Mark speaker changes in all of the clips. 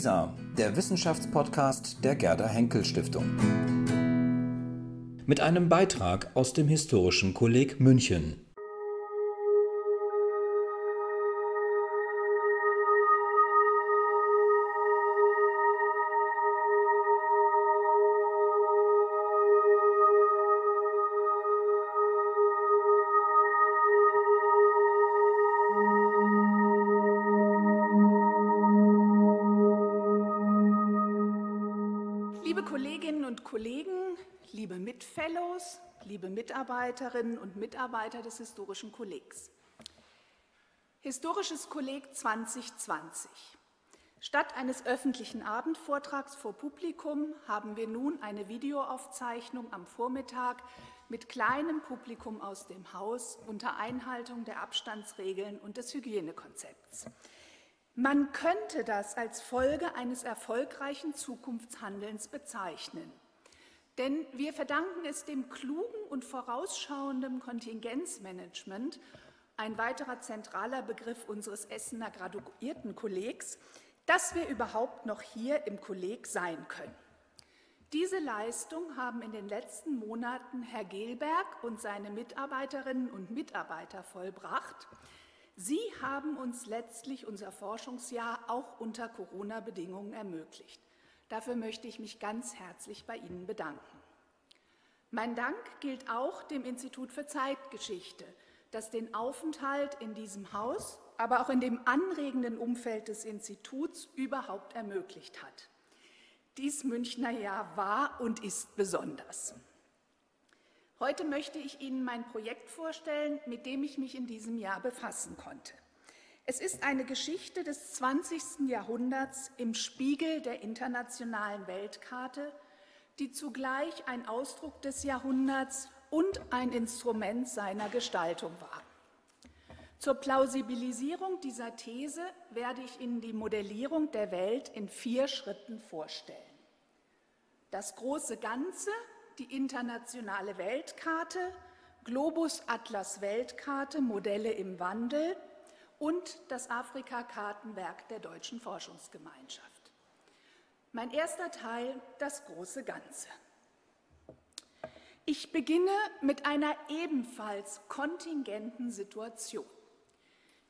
Speaker 1: WISA, der Wissenschaftspodcast der Gerda Henkel Stiftung. Mit einem Beitrag aus dem Historischen Kolleg München.
Speaker 2: Liebe Mitarbeiterinnen und Mitarbeiter des Historischen Kollegs. Historisches Kolleg 2020. Statt eines öffentlichen Abendvortrags vor Publikum haben wir nun eine Videoaufzeichnung am Vormittag mit kleinem Publikum aus dem Haus unter Einhaltung der Abstandsregeln und des Hygienekonzepts. Man könnte das als Folge eines erfolgreichen Zukunftshandelns bezeichnen. Denn wir verdanken es dem klugen und vorausschauenden Kontingenzmanagement, ein weiterer zentraler Begriff unseres Essener Graduiertenkollegs, dass wir überhaupt noch hier im Kolleg sein können. Diese Leistung haben in den letzten Monaten Herr Gelberg und seine Mitarbeiterinnen und Mitarbeiter vollbracht. Sie haben uns letztlich unser Forschungsjahr auch unter Corona-Bedingungen ermöglicht. Dafür möchte ich mich ganz herzlich bei Ihnen bedanken. Mein Dank gilt auch dem Institut für Zeitgeschichte, das den Aufenthalt in diesem Haus, aber auch in dem anregenden Umfeld des Instituts überhaupt ermöglicht hat. Dies Münchner Jahr war und ist besonders. Heute möchte ich Ihnen mein Projekt vorstellen, mit dem ich mich in diesem Jahr befassen konnte. Es ist eine Geschichte des 20. Jahrhunderts im Spiegel der internationalen Weltkarte, die zugleich ein Ausdruck des Jahrhunderts und ein Instrument seiner Gestaltung war. Zur Plausibilisierung dieser These werde ich Ihnen die Modellierung der Welt in vier Schritten vorstellen. Das große Ganze, die internationale Weltkarte, Globus Atlas Weltkarte, Modelle im Wandel und das Afrika-Kartenwerk der Deutschen Forschungsgemeinschaft. Mein erster Teil, das große Ganze. Ich beginne mit einer ebenfalls kontingenten Situation.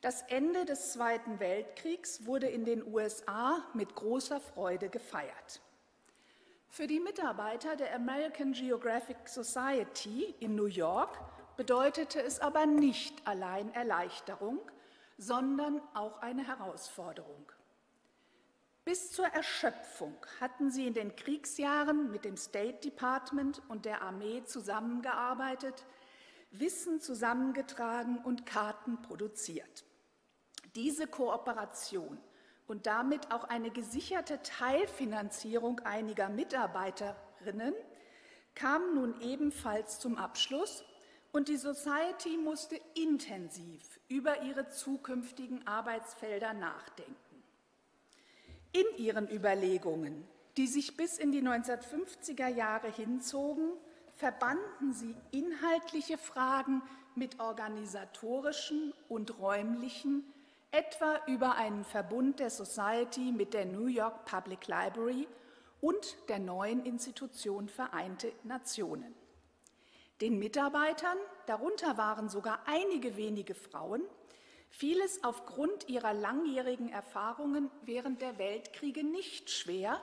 Speaker 2: Das Ende des Zweiten Weltkriegs wurde in den USA mit großer Freude gefeiert. Für die Mitarbeiter der American Geographic Society in New York bedeutete es aber nicht allein Erleichterung, sondern auch eine Herausforderung. Bis zur Erschöpfung hatten sie in den Kriegsjahren mit dem State Department und der Armee zusammengearbeitet, Wissen zusammengetragen und Karten produziert. Diese Kooperation und damit auch eine gesicherte Teilfinanzierung einiger Mitarbeiterinnen kam nun ebenfalls zum Abschluss und die Society musste intensiv über ihre zukünftigen Arbeitsfelder nachdenken. In ihren Überlegungen, die sich bis in die 1950er Jahre hinzogen, verbanden sie inhaltliche Fragen mit organisatorischen und räumlichen, etwa über einen Verbund der Society mit der New York Public Library und der neuen Institution Vereinte Nationen. Den Mitarbeitern, darunter waren sogar einige wenige Frauen, fiel es aufgrund ihrer langjährigen Erfahrungen während der Weltkriege nicht schwer,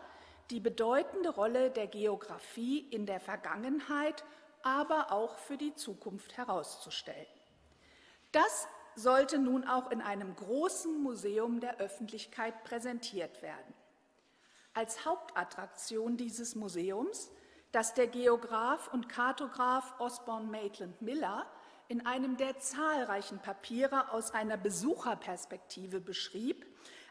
Speaker 2: die bedeutende Rolle der Geographie in der Vergangenheit, aber auch für die Zukunft herauszustellen. Das sollte nun auch in einem großen Museum der Öffentlichkeit präsentiert werden. Als Hauptattraktion dieses Museums das der Geograf und Kartograf Osborne Maitland Miller in einem der zahlreichen Papiere aus einer Besucherperspektive beschrieb,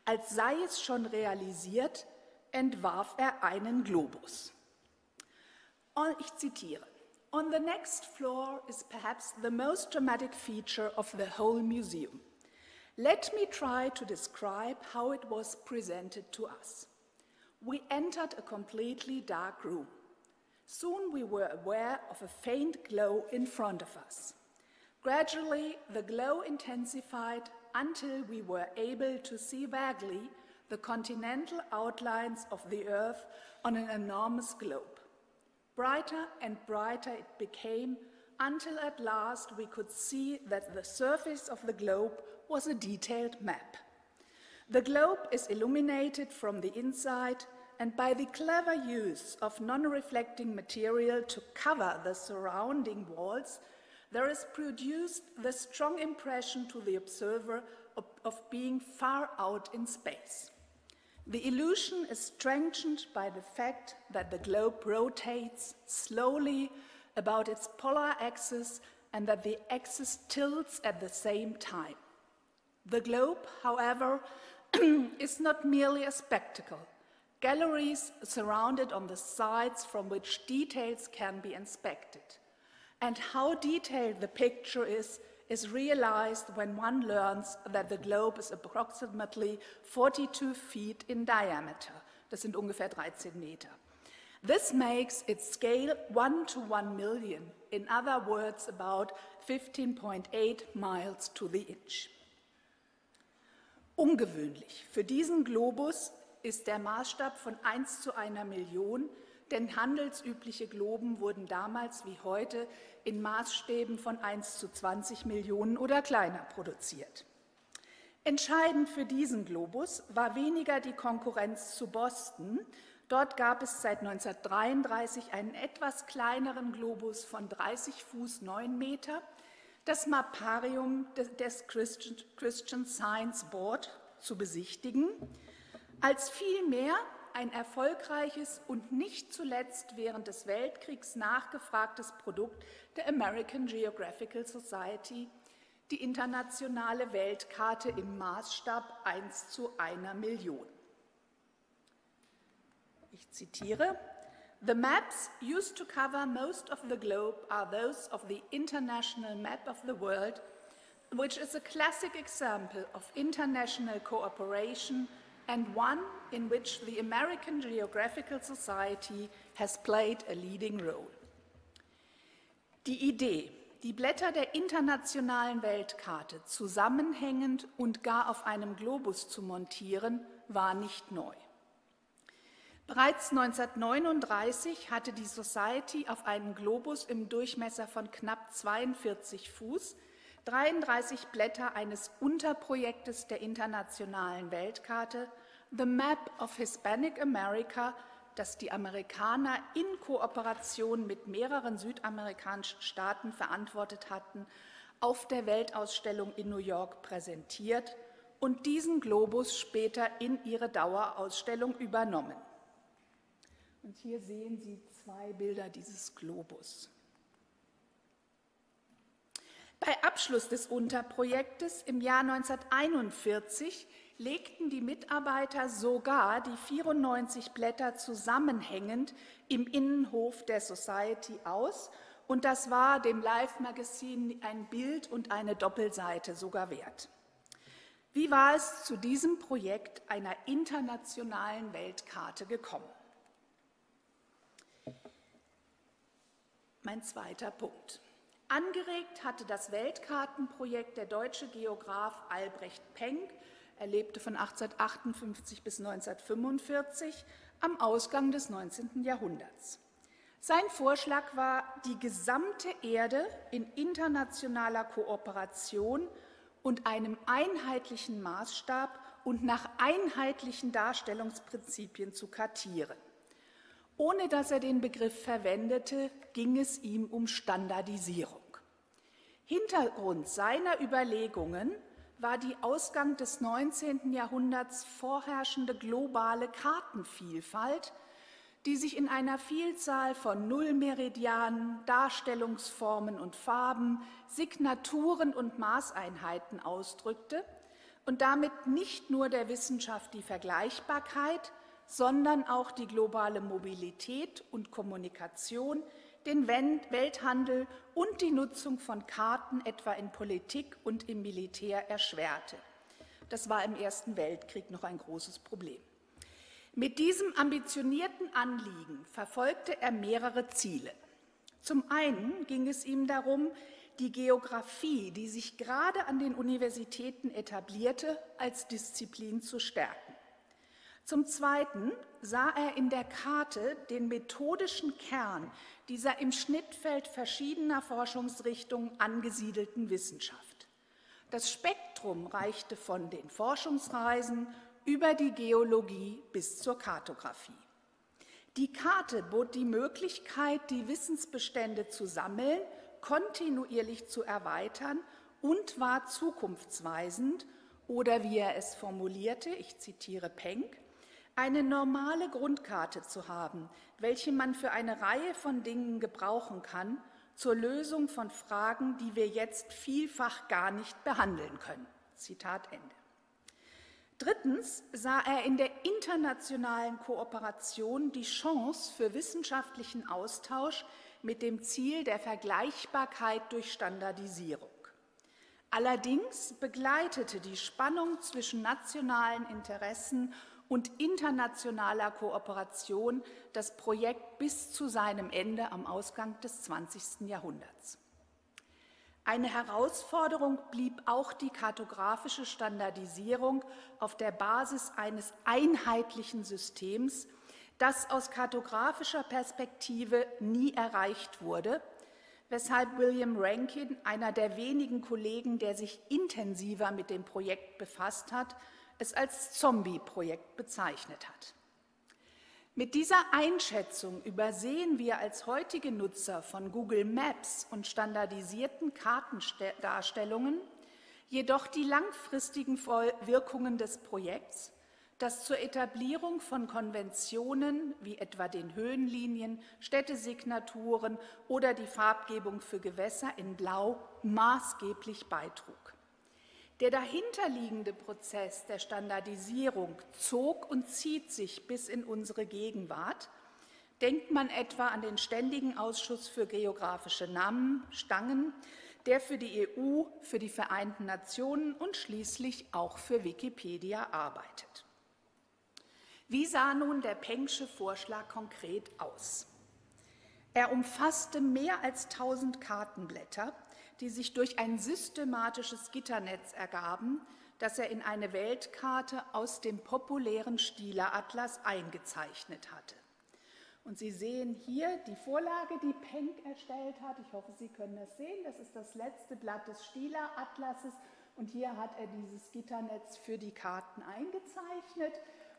Speaker 2: als sei es schon realisiert, entwarf er einen Globus. Ich zitiere. On the next floor is perhaps the most dramatic feature of the whole museum. Let me try to describe how it was presented to us. We entered a completely dark room. Soon we were aware of a faint glow in front of us. Gradually, the glow intensified until we were able to see vaguely the continental outlines of the Earth on an enormous globe. Brighter and brighter it became until at last we could see that the surface of the globe was a detailed map. The globe is illuminated from the inside, and by the clever use of non reflecting material to cover the surrounding walls, there is produced the strong impression to the observer of, of, being far out in space. The illusion is strengthened by the fact that the globe rotates slowly about its polar axis and that the axis tilts at the same time. The globe, however, is not merely a spectacle. Galleries surrounded on the sides from which details can be inspected. And how detailed the picture is, is realized when one learns that the globe is approximately 42 feet in diameter. Das sind ungefähr 13 Meter. This makes its scale 1 to 1 million, in other words, about 15.8 miles to the inch. Ungewöhnlich für diesen Globus ist der Maßstab von 1 zu einer Million, denn handelsübliche Globen wurden damals wie heute in Maßstäben von 1 zu 20 Millionen oder kleiner produziert. Entscheidend für diesen Globus war weniger die Konkurrenz zu Boston, Dort gab es seit 1933 einen etwas kleineren Globus von 30 Fuß 9 Meter, das Mapparium des Christian, Christian Science Board zu besichtigen, als vielmehr ein erfolgreiches und nicht zuletzt während des Weltkriegs nachgefragtes Produkt der American Geographical Society, die internationale Weltkarte im Maßstab 1 zu einer Million. Ich zitiere, The maps used to cover most of the globe are those of the International Map of the World, which is a classic example of international cooperation and one in which the American Geographical Society has played a leading role. Die Idee, die Blätter der internationalen Weltkarte zusammenhängend und gar auf einem Globus zu montieren, war nicht neu. Bereits 1939 hatte die Society auf einen Globus im Durchmesser von knapp 42 Fuß 33 Blätter eines Unterprojektes der internationalen Weltkarte, The Map of Hispanic America, das die Amerikaner in Kooperation mit mehreren südamerikanischen Staaten verantwortet hatten, auf der Weltausstellung in New York präsentiert und diesen Globus später in ihre Dauerausstellung übernommen. Und hier sehen Sie zwei Bilder dieses Globus. Bei Abschluss des Unterprojektes im Jahr 1941 legten die Mitarbeiter sogar die 94 Blätter zusammenhängend im Innenhof der Society aus und das war dem Live-Magazin ein Bild und eine Doppelseite sogar wert. Wie war es zu diesem Projekt einer internationalen Weltkarte gekommen? Mein zweiter Punkt. Angeregt hatte das Weltkartenprojekt der deutsche Geograf Albrecht Penck, er lebte von 1858 bis 1945, am Ausgang des 19. Jahrhunderts. Sein Vorschlag war, die gesamte Erde in internationaler Kooperation und einem einheitlichen Maßstab und nach einheitlichen Darstellungsprinzipien zu kartieren. Ohne dass er den Begriff verwendete, ging es ihm um Standardisierung. Hintergrund seiner Überlegungen war die Ausgang des 19. Jahrhunderts vorherrschende globale Kartenvielfalt, die sich in einer Vielzahl von Nullmeridianen, Darstellungsformen und Farben, Signaturen und Maßeinheiten ausdrückte und damit nicht nur der Wissenschaft die Vergleichbarkeit, sondern auch die globale Mobilität und Kommunikation, den Welthandel und die Nutzung von Karten etwa in Politik und im Militär erschwerte. Das war im Ersten Weltkrieg noch ein großes Problem. Mit diesem ambitionierten Anliegen verfolgte er mehrere Ziele. Zum einen ging es ihm darum, die Geographie, die sich gerade an den Universitäten etablierte, als Disziplin zu stärken. Zum Zweiten sah er in der Karte den methodischen Kern dieser im Schnittfeld verschiedener Forschungsrichtungen angesiedelten Wissenschaft. Das Spektrum reichte von den Forschungsreisen über die Geologie bis zur Kartografie. Die Karte bot die Möglichkeit, die Wissensbestände zu sammeln, kontinuierlich zu erweitern und war zukunftsweisend oder wie er es formulierte, ich zitiere Penck, eine normale Grundkarte zu haben, welche man für eine Reihe von Dingen gebrauchen kann, zur Lösung von Fragen, die wir jetzt vielfach gar nicht behandeln können. Zitat Ende. Drittens sah er in der internationalen Kooperation die Chance für wissenschaftlichen Austausch mit dem Ziel der Vergleichbarkeit durch Standardisierung. Allerdings begleitete die Spannung zwischen nationalen Interessen und internationaler Kooperation das Projekt bis zu seinem Ende am Ausgang des 20. Jahrhunderts. Eine Herausforderung blieb auch die kartografische Standardisierung auf der Basis eines einheitlichen Systems, das aus kartografischer Perspektive nie erreicht wurde, weshalb William Rankin, einer der wenigen Kollegen, der sich intensiver mit dem Projekt befasst hat, es als Zombie-Projekt bezeichnet hat. Mit dieser Einschätzung übersehen wir als heutige Nutzer von Google Maps und standardisierten Kartendarstellungen jedoch die langfristigen Wirkungen des Projekts, das zur Etablierung von Konventionen wie etwa den Höhenlinien, Städtesignaturen oder die Farbgebung für Gewässer in Blau maßgeblich beitrug. Der dahinterliegende Prozess der Standardisierung zog und zieht sich bis in unsere Gegenwart. Denkt man etwa an den Ständigen Ausschuss für geografische Namen, Stangen, der für die EU, für die Vereinten Nationen und schließlich auch für Wikipedia arbeitet. Wie sah nun der Pencksche Vorschlag konkret aus? Er umfasste mehr als 1000 Kartenblätter, die sich durch ein systematisches Gitternetz ergaben, das er in eine Weltkarte aus dem populären Stieler Atlas eingezeichnet hatte. Und Sie sehen hier die Vorlage, die Penck erstellt hat. Ich hoffe, Sie können das sehen. Das ist das letzte Blatt des Stieler Atlases. Und hier hat er dieses Gitternetz für die Karten eingezeichnet.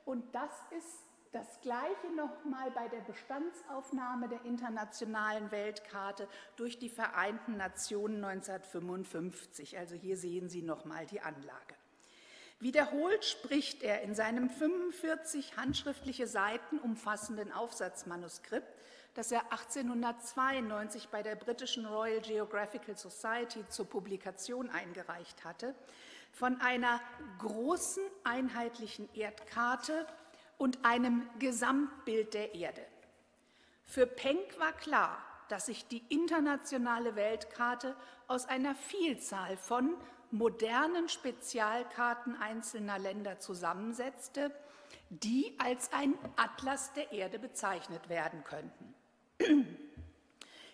Speaker 2: Und das ist das Gleiche nochmal bei der Bestandsaufnahme der internationalen Weltkarte durch die Vereinten Nationen 1955. Also hier sehen Sie nochmal die Anlage. Wiederholt spricht er in seinem 45 handschriftliche Seiten umfassenden Aufsatzmanuskript, das er 1892 bei der britischen Royal Geographical Society zur Publikation eingereicht hatte, von einer großen einheitlichen Erdkarte und einem Gesamtbild der Erde. Für Penck war klar, dass sich die internationale Weltkarte aus einer Vielzahl von modernen Spezialkarten einzelner Länder zusammensetzte, die als ein Atlas der Erde bezeichnet werden könnten.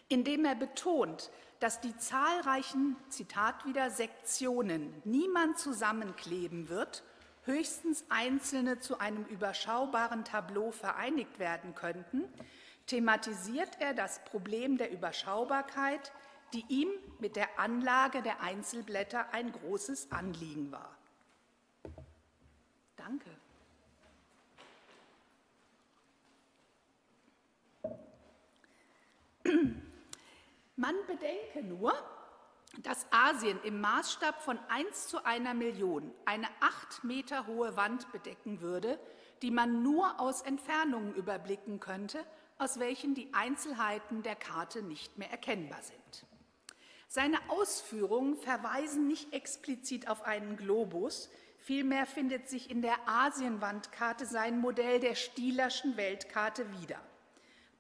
Speaker 2: Indem er betont, dass die zahlreichen, Zitat wieder, Sektionen niemand zusammenkleben wird, höchstens einzelne zu einem überschaubaren Tableau vereinigt werden könnten, thematisiert er das Problem der Überschaubarkeit, die ihm mit der Anlage der Einzelblätter ein großes Anliegen war. Danke. Man bedenke nur, dass Asien im Maßstab von 1 zu einer Million eine acht Meter hohe Wand bedecken würde, die man nur aus Entfernungen überblicken könnte, aus welchen die Einzelheiten der Karte nicht mehr erkennbar sind. Seine Ausführungen verweisen nicht explizit auf einen Globus, vielmehr findet sich in der Asienwandkarte sein Modell der Stielerschen Weltkarte wieder.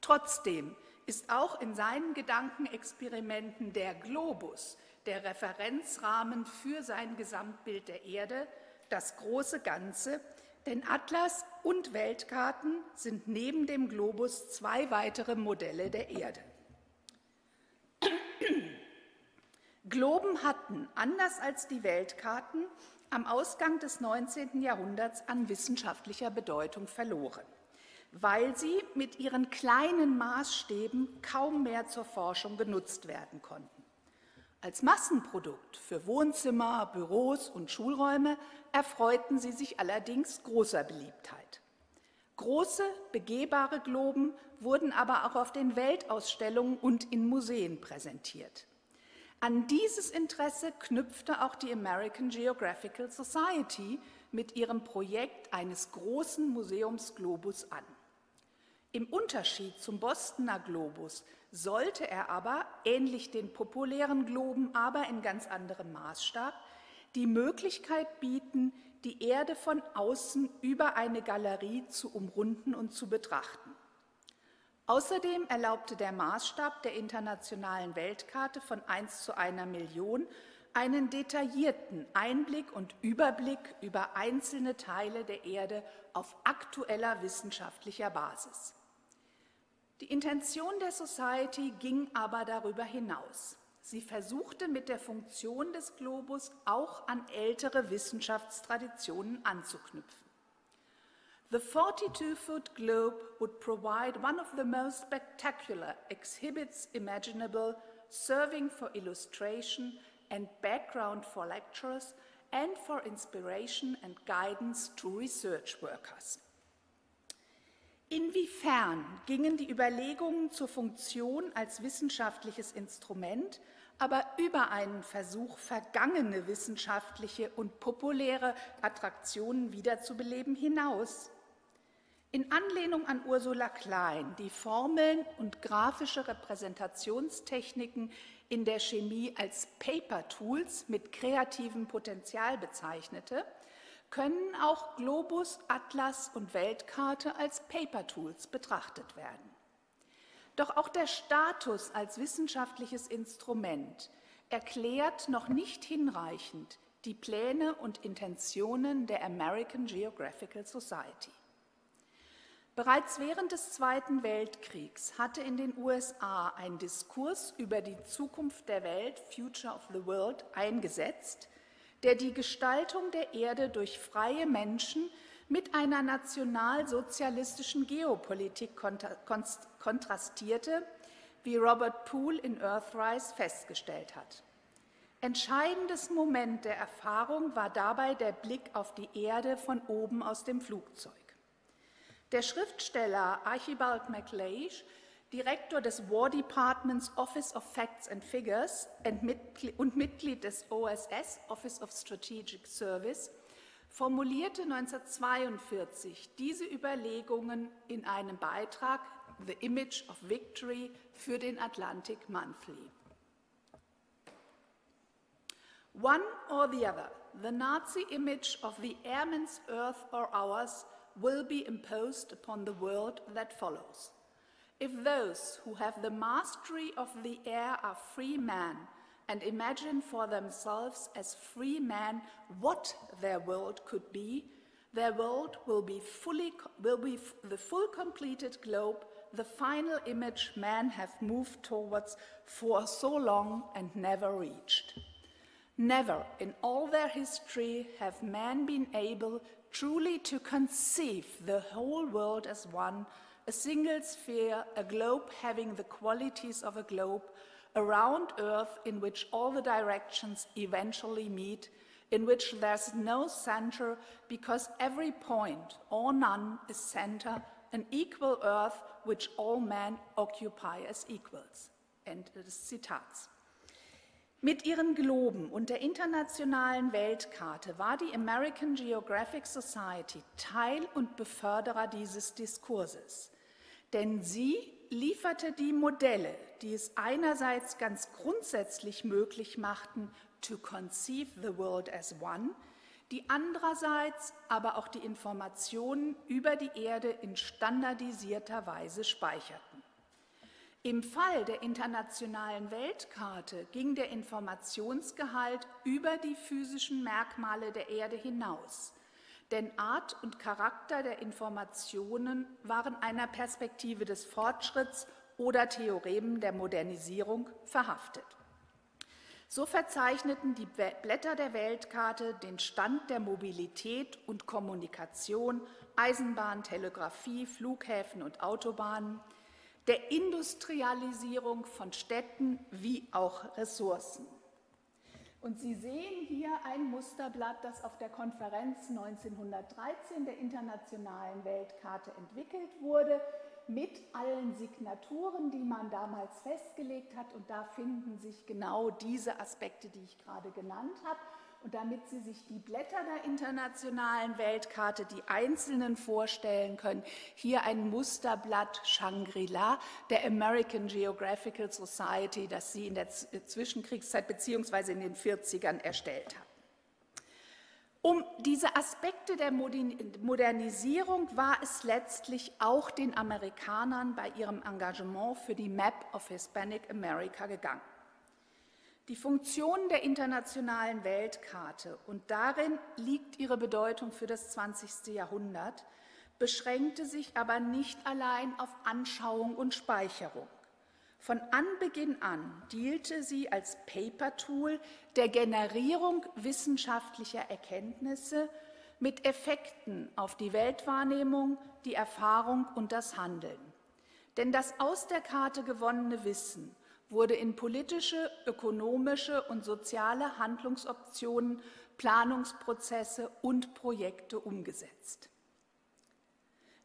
Speaker 2: Trotzdem ist auch in seinen Gedankenexperimenten der Globus der Referenzrahmen für sein Gesamtbild der Erde, das große Ganze, denn Atlas und Weltkarten sind neben dem Globus zwei weitere Modelle der Erde. Globen hatten, anders als die Weltkarten, am Ausgang des 19. Jahrhunderts an wissenschaftlicher Bedeutung verloren, weil sie mit ihren kleinen Maßstäben kaum mehr zur Forschung genutzt werden konnten. Als Massenprodukt für Wohnzimmer, Büros und Schulräume erfreuten sie sich allerdings großer Beliebtheit. Große, begehbare Globen wurden aber auch auf den Weltausstellungen und in Museen präsentiert. An dieses Interesse knüpfte auch die American Geographical Society mit ihrem Projekt eines großen Museumsglobus an. Im Unterschied zum Bostoner Globus sollte er aber, ähnlich den populären Globen, aber in ganz anderem Maßstab, die Möglichkeit bieten, die Erde von außen über eine Galerie zu umrunden und zu betrachten. Außerdem erlaubte der Maßstab der internationalen Weltkarte von 1 zu einer Million einen detaillierten Einblick und Überblick über einzelne Teile der Erde auf aktueller wissenschaftlicher Basis. Die Intention der Society ging aber darüber hinaus. Sie versuchte mit der Funktion des Globus auch an ältere Wissenschaftstraditionen anzuknüpfen. The 42-foot globe would provide one of the most spectacular exhibits imaginable, serving for illustration and background for lecturers and for inspiration and guidance to research workers. Inwiefern gingen die Überlegungen zur Funktion als wissenschaftliches Instrument aber über einen Versuch, vergangene wissenschaftliche und populäre Attraktionen wiederzubeleben hinaus? In Anlehnung an Ursula Klein, die Formeln und grafische Repräsentationstechniken in der Chemie als Paper Tools mit kreativem Potenzial bezeichnete, können auch Globus, Atlas und Weltkarte als Paper Tools betrachtet werden. Doch auch der Status als wissenschaftliches Instrument erklärt noch nicht hinreichend die Pläne und Intentionen der American Geographical Society. Bereits während des Zweiten Weltkriegs hatte in den USA ein Diskurs über die Zukunft der Welt, Future of the World, eingesetzt, der die Gestaltung der Erde durch freie Menschen mit einer nationalsozialistischen Geopolitik kontrastierte, wie Robert Poole in Earthrise festgestellt hat. Entscheidendes Moment der Erfahrung war dabei der Blick auf die Erde von oben aus dem Flugzeug. Der Schriftsteller Archibald MacLeish, Direktor des War Departments Office of Facts and Figures und Mitglied des OSS, Office of Strategic Service, formulierte 1942 diese Überlegungen in einem Beitrag The Image of Victory für den Atlantic Monthly. One or the other, the Nazi image of the airman's earth or ours will be imposed upon the world that follows. If those who have the mastery of the air are free men and imagine for themselves as free men what their world could be, their world will be fully will be the full completed globe, the final image men have moved towards for so long and never reached. Never in all their history have men been able truly to conceive the whole world as one, a single sphere, a globe having the qualities of a globe, a round earth in which all the directions eventually meet, in which there's no center because every point or none is center, an equal earth which all men occupy as equals. End des Zitats. Mit ihren Globen und der internationalen Weltkarte war die American Geographic Society Teil und Beförderer dieses Diskurses. Denn sie lieferte die Modelle, die es einerseits ganz grundsätzlich möglich machten, to conceive the world as one, die andererseits aber auch die Informationen über die Erde in standardisierter Weise speicherten. Im Fall der internationalen Weltkarte ging der Informationsgehalt über die physischen Merkmale der Erde hinaus, denn Art und Charakter der Informationen waren einer Perspektive des Fortschritts oder Theoremen der Modernisierung verhaftet. So verzeichneten die Blätter der Weltkarte den Stand der Mobilität und Kommunikation, Eisenbahn, Telegrafie, Flughäfen und Autobahnen, der Industrialisierung von Städten wie auch Ressourcen. Und Sie sehen hier ein Musterblatt, das auf der Konferenz 1913 der Internationalen Weltkarte entwickelt wurde, mit allen Signaturen, die man damals festgelegt hat. Und da finden sich genau diese Aspekte, die ich gerade genannt habe. Und damit Sie sich die Blätter der internationalen Weltkarte, die einzelnen vorstellen können, hier ein Musterblatt Shangri-La der American Geographical Society, das sie in der Zwischenkriegszeit bzw. in den 40ern erstellt haben. Um diese Aspekte der Modernisierung war es letztlich auch den Amerikanern bei ihrem Engagement für die Map of Hispanic America gegangen. Die Funktion der internationalen Weltkarte, und darin liegt ihre Bedeutung für das 20. Jahrhundert, beschränkte sich aber nicht allein auf Anschauung und Speicherung. Von Anbeginn an dielte sie als Paper-Tool der Generierung wissenschaftlicher Erkenntnisse mit Effekten auf die Weltwahrnehmung, die Erfahrung und das Handeln. Denn das aus der Karte gewonnene Wissen wurde in politische, ökonomische und soziale Handlungsoptionen, Planungsprozesse und Projekte umgesetzt.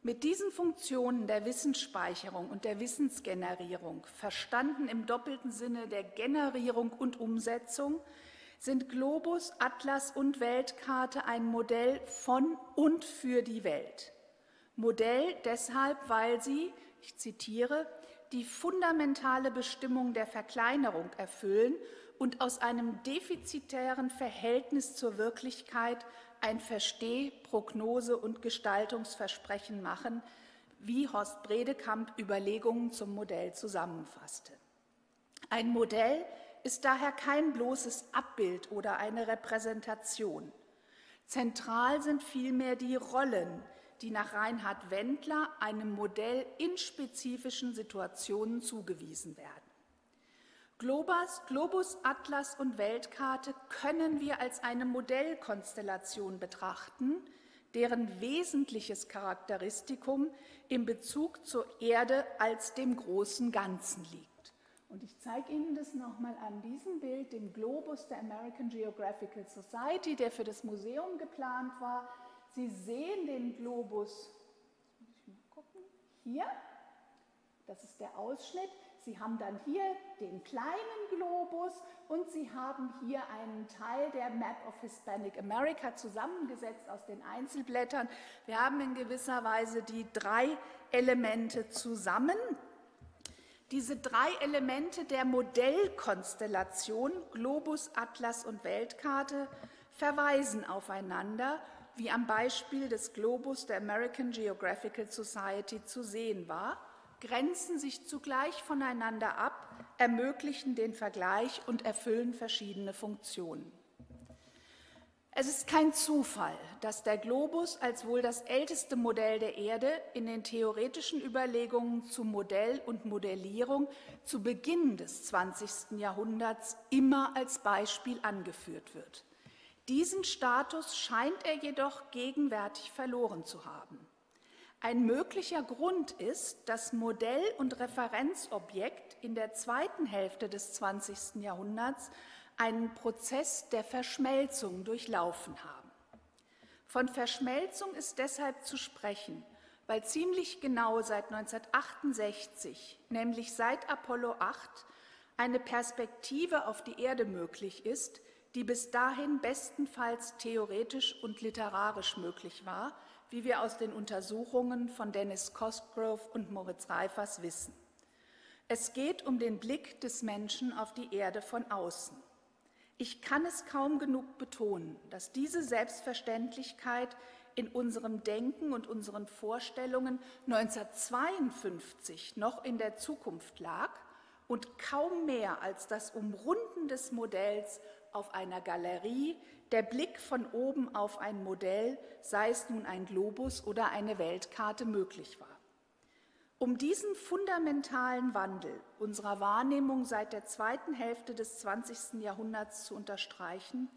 Speaker 2: Mit diesen Funktionen der Wissensspeicherung und der Wissensgenerierung, verstanden im doppelten Sinne der Generierung und Umsetzung, sind Globus, Atlas und Weltkarte ein Modell von und für die Welt. Modell deshalb, weil sie, ich zitiere, die fundamentale Bestimmung der Verkleinerung erfüllen und aus einem defizitären Verhältnis zur Wirklichkeit ein Versteh-, Prognose- und Gestaltungsversprechen machen, wie Horst Bredekamp Überlegungen zum Modell zusammenfasste. Ein Modell ist daher kein bloßes Abbild oder eine Repräsentation. Zentral sind vielmehr die Rollen, die nach Reinhard Wendler einem Modell in spezifischen Situationen zugewiesen werden. Globus, Globus, Atlas und Weltkarte können wir als eine Modellkonstellation betrachten, deren wesentliches Charakteristikum im Bezug zur Erde als dem großen Ganzen liegt. Und ich zeige Ihnen das nochmal an diesem Bild, dem Globus der American Geographical Society, der für das Museum geplant war. Sie sehen den Globus, hier, das ist der Ausschnitt. Sie haben dann hier den kleinen Globus und Sie haben hier einen Teil der Map of Hispanic America zusammengesetzt aus den Einzelblättern. Wir haben in gewisser Weise die drei Elemente zusammen. Diese drei Elemente der Modellkonstellation Globus, Atlas und Weltkarte verweisen aufeinander wie am Beispiel des Globus der American Geographical Society zu sehen war, grenzen sich zugleich voneinander ab, ermöglichen den Vergleich und erfüllen verschiedene Funktionen. Es ist kein Zufall, dass der Globus als wohl das älteste Modell der Erde in den theoretischen Überlegungen zu Modell und Modellierung zu Beginn des 20. Jahrhunderts immer als Beispiel angeführt wird. Diesen Status scheint er jedoch gegenwärtig verloren zu haben. Ein möglicher Grund ist, dass Modell und Referenzobjekt in der zweiten Hälfte des 20. Jahrhunderts einen Prozess der Verschmelzung durchlaufen haben. Von Verschmelzung ist deshalb zu sprechen, weil ziemlich genau seit 1968, nämlich seit Apollo 8, eine Perspektive auf die Erde möglich ist, die bis dahin bestenfalls theoretisch und literarisch möglich war, wie wir aus den Untersuchungen von Dennis Cosgrove und Moritz Reifers wissen. Es geht um den Blick des Menschen auf die Erde von außen. Ich kann es kaum genug betonen, dass diese Selbstverständlichkeit in unserem Denken und unseren Vorstellungen 1952 noch in der Zukunft lag und kaum mehr als das Umrunden des Modells auf einer Galerie, der Blick von oben auf ein Modell, sei es nun ein Globus oder eine Weltkarte, möglich war. Um diesen fundamentalen Wandel unserer Wahrnehmung seit der zweiten Hälfte des 20. Jahrhunderts zu unterstreichen,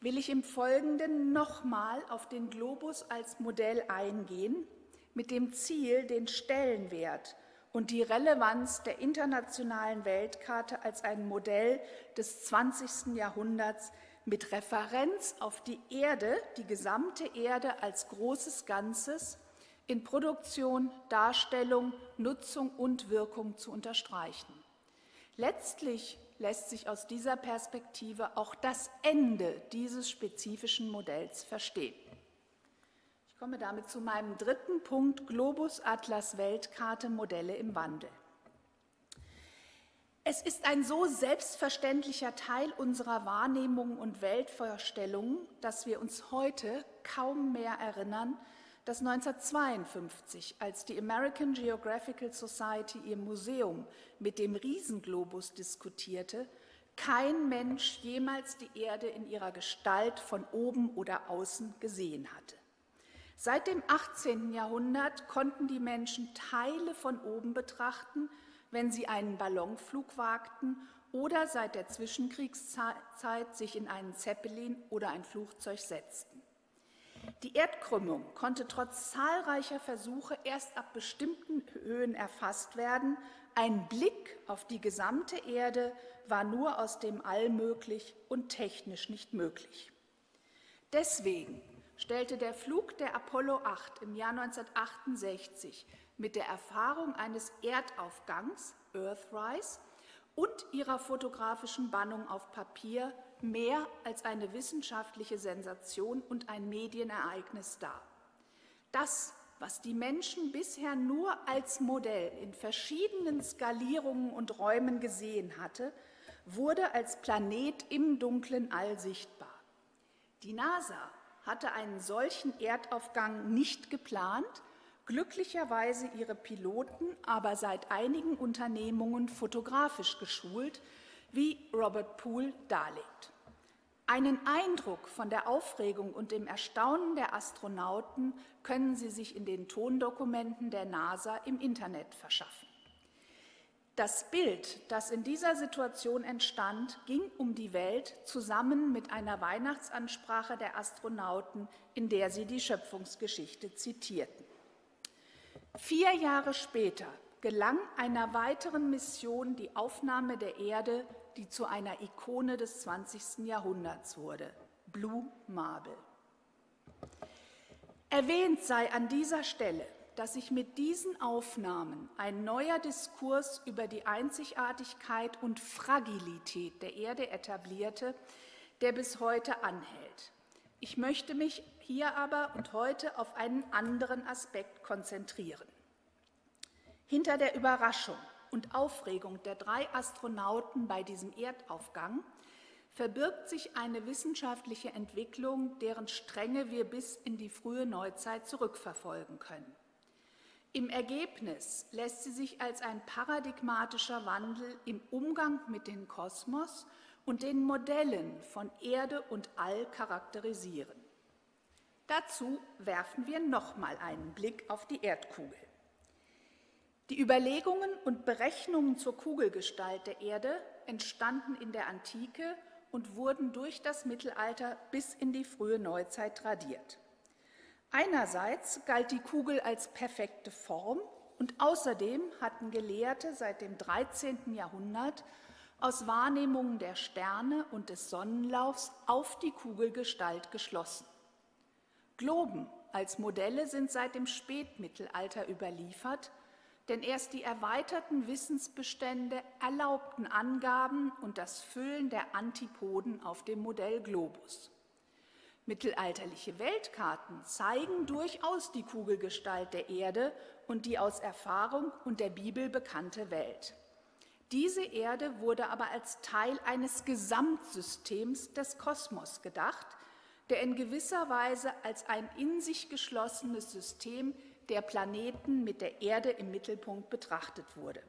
Speaker 2: will ich im Folgenden nochmal auf den Globus als Modell eingehen, mit dem Ziel, den Stellenwert und die Relevanz der internationalen Weltkarte als ein Modell des 20. Jahrhunderts mit Referenz auf die Erde, die gesamte Erde als großes Ganzes in Produktion, Darstellung, Nutzung und Wirkung zu unterstreichen. Letztlich lässt sich aus dieser Perspektive auch das Ende dieses spezifischen Modells verstehen. Komme damit zu meinem dritten Punkt, Globus Atlas Weltkarte Modelle im Wandel. Es ist ein so selbstverständlicher Teil unserer Wahrnehmung und Weltvorstellungen, dass wir uns heute kaum mehr erinnern, dass 1952, als die American Geographical Society ihr Museum mit dem Riesenglobus diskutierte, kein Mensch jemals die Erde in ihrer Gestalt von oben oder außen gesehen hatte. Seit dem 18. Jahrhundert konnten die Menschen Teile von oben betrachten, wenn sie einen Ballonflug wagten oder seit der Zwischenkriegszeit sich in einen Zeppelin oder ein Flugzeug setzten. Die Erdkrümmung konnte trotz zahlreicher Versuche erst ab bestimmten Höhen erfasst werden. Ein Blick auf die gesamte Erde war nur aus dem All möglich und technisch nicht möglich. Deswegen stellte der Flug der Apollo 8 im Jahr 1968 mit der Erfahrung eines Erdaufgangs, Earthrise, und ihrer fotografischen Bannung auf Papier mehr als eine wissenschaftliche Sensation und ein Medienereignis dar. Das, was die Menschen bisher nur als Modell in verschiedenen Skalierungen und Räumen gesehen hatte, wurde als Planet im dunklen All sichtbar. Die NASA hatte einen solchen Erdaufgang nicht geplant, glücklicherweise ihre Piloten aber seit einigen Unternehmungen fotografisch geschult, wie Robert Poole darlegt. Einen Eindruck von der Aufregung und dem Erstaunen der Astronauten können Sie sich in den Tondokumenten der NASA im Internet verschaffen. Das Bild, das in dieser Situation entstand, ging um die Welt zusammen mit einer Weihnachtsansprache der Astronauten, in der sie die Schöpfungsgeschichte zitierten. Vier Jahre später gelang einer weiteren Mission die Aufnahme der Erde, die zu einer Ikone des 20. Jahrhunderts wurde, Blue Marble. Erwähnt sei an dieser Stelle, dass sich mit diesen Aufnahmen ein neuer Diskurs über die Einzigartigkeit und Fragilität der Erde etablierte, der bis heute anhält. Ich möchte mich hier aber und heute auf einen anderen Aspekt konzentrieren. Hinter der Überraschung und Aufregung der drei Astronauten bei diesem Erdaufgang verbirgt sich eine wissenschaftliche Entwicklung, deren Stränge wir bis in die frühe Neuzeit zurückverfolgen können. Im Ergebnis lässt sie sich als ein paradigmatischer Wandel im Umgang mit dem Kosmos und den Modellen von Erde und All charakterisieren. Dazu werfen wir nochmal einen Blick auf die Erdkugel. Die Überlegungen und Berechnungen zur Kugelgestalt der Erde entstanden in der Antike und wurden durch das Mittelalter bis in die frühe Neuzeit tradiert. Einerseits galt die Kugel als perfekte Form und außerdem hatten Gelehrte seit dem 13. Jahrhundert aus Wahrnehmungen der Sterne und des Sonnenlaufs auf die Kugelgestalt geschlossen. Globen als Modelle sind seit dem Spätmittelalter überliefert, denn erst die erweiterten Wissensbestände erlaubten Angaben und das Füllen der Antipoden auf dem Modell Globus. Mittelalterliche Weltkarten zeigen durchaus die Kugelgestalt der Erde und die aus Erfahrung und der Bibel bekannte Welt. Diese Erde wurde aber als Teil eines Gesamtsystems des Kosmos gedacht, der in gewisser Weise als ein in sich geschlossenes System der Planeten mit der Erde im Mittelpunkt betrachtet wurde.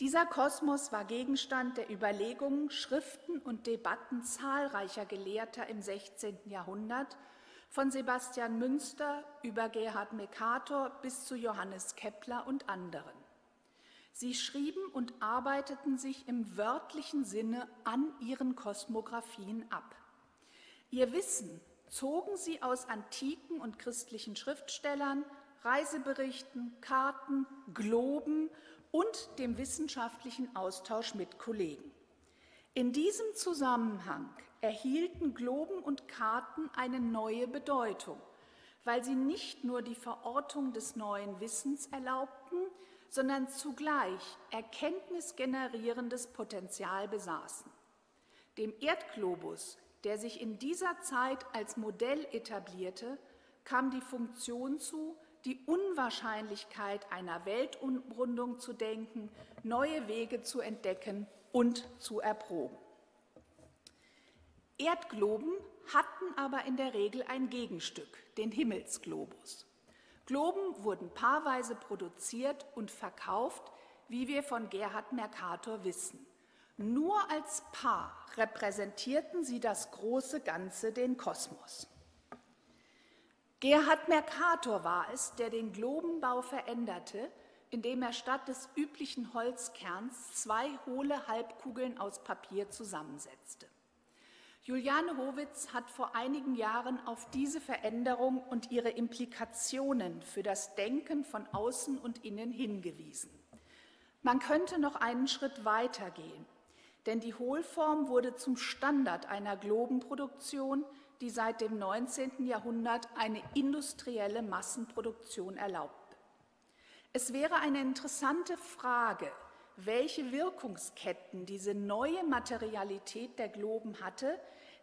Speaker 2: Dieser Kosmos war Gegenstand der Überlegungen, Schriften und Debatten zahlreicher Gelehrter im 16. Jahrhundert, von Sebastian Münster über Gerhard Mercator bis zu Johannes Kepler und anderen. Sie schrieben und arbeiteten sich im wörtlichen Sinne an ihren Kosmographien ab. Ihr Wissen zogen sie aus antiken und christlichen Schriftstellern, Reiseberichten, Karten, Globen und dem wissenschaftlichen Austausch mit Kollegen. In diesem Zusammenhang erhielten Globen und Karten eine neue Bedeutung, weil sie nicht nur die Verortung des neuen Wissens erlaubten, sondern zugleich erkenntnisgenerierendes Potenzial besaßen. Dem Erdglobus, der sich in dieser Zeit als Modell etablierte, kam die Funktion zu, die Unwahrscheinlichkeit einer Weltumrundung zu denken, neue Wege zu entdecken und zu erproben. Erdgloben hatten aber in der Regel ein Gegenstück, den Himmelsglobus. Globen wurden paarweise produziert und verkauft, wie wir von Gerhard Mercator wissen. Nur als Paar repräsentierten sie das große Ganze, den Kosmos. Gerhard Mercator war es, der den Globenbau veränderte, indem er statt des üblichen Holzkerns zwei hohle Halbkugeln aus Papier zusammensetzte. Juliane Howitz hat vor einigen Jahren auf diese Veränderung und ihre Implikationen für das Denken von außen und innen hingewiesen. Man könnte noch einen Schritt weiter gehen, denn die Hohlform wurde zum Standard einer Globenproduktion, die seit dem 19. Jahrhundert eine industrielle Massenproduktion erlaubte. Es wäre eine interessante Frage, welche Wirkungsketten diese neue Materialität der Globen hatte,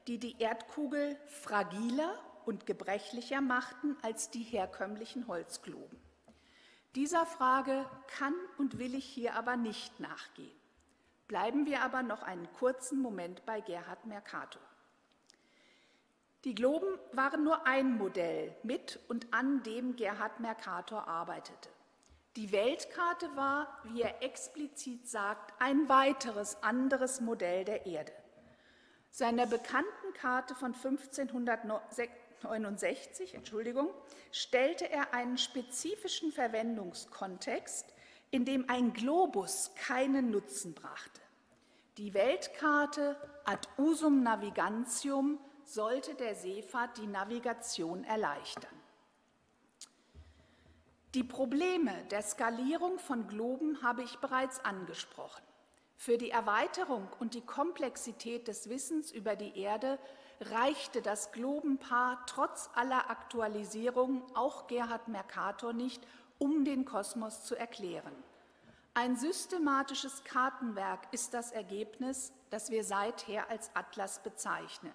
Speaker 2: die die Erdkugel fragiler und gebrechlicher machten als die herkömmlichen Holzgloben. Dieser Frage kann und will ich hier aber nicht nachgehen. Bleiben wir aber noch einen kurzen Moment bei Gerhard Mercator. Die Globen waren nur ein Modell mit und an dem Gerhard Mercator arbeitete. Die Weltkarte war, wie er explizit sagt, ein weiteres anderes Modell der Erde. Seiner bekannten Karte von 1569 Entschuldigung, stellte er einen spezifischen Verwendungskontext, in dem ein Globus keinen Nutzen brachte. Die Weltkarte ad usum navigantium sollte der Seefahrt die Navigation erleichtern. Die Probleme der Skalierung von Globen habe ich bereits angesprochen. Für die Erweiterung und die Komplexität des Wissens über die Erde reichte das Globenpaar trotz aller Aktualisierung auch Gerhard Mercator nicht, um den Kosmos zu erklären. Ein systematisches Kartenwerk ist das Ergebnis, das wir seither als Atlas bezeichnen.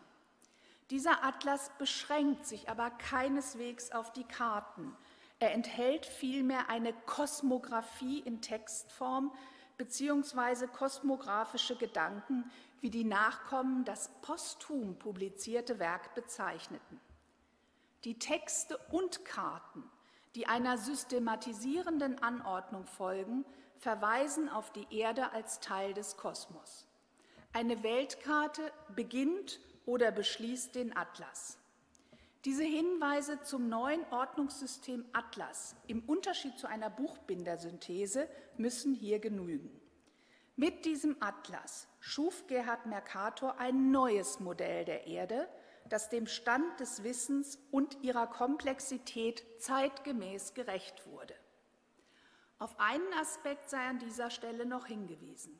Speaker 2: Dieser Atlas beschränkt sich aber keineswegs auf die Karten. Er enthält vielmehr eine Kosmographie in Textform, beziehungsweise kosmographische Gedanken, wie die Nachkommen das posthum publizierte Werk bezeichneten. Die Texte und Karten, die einer systematisierenden Anordnung folgen, verweisen auf die Erde als Teil des Kosmos. Eine Weltkarte beginnt oder beschließt den Atlas. Diese Hinweise zum neuen Ordnungssystem Atlas im Unterschied zu einer Buchbindersynthese müssen hier genügen. Mit diesem Atlas schuf Gerhard Mercator ein neues Modell der Erde, das dem Stand des Wissens und ihrer Komplexität zeitgemäß gerecht wurde. Auf einen Aspekt sei an dieser Stelle noch hingewiesen.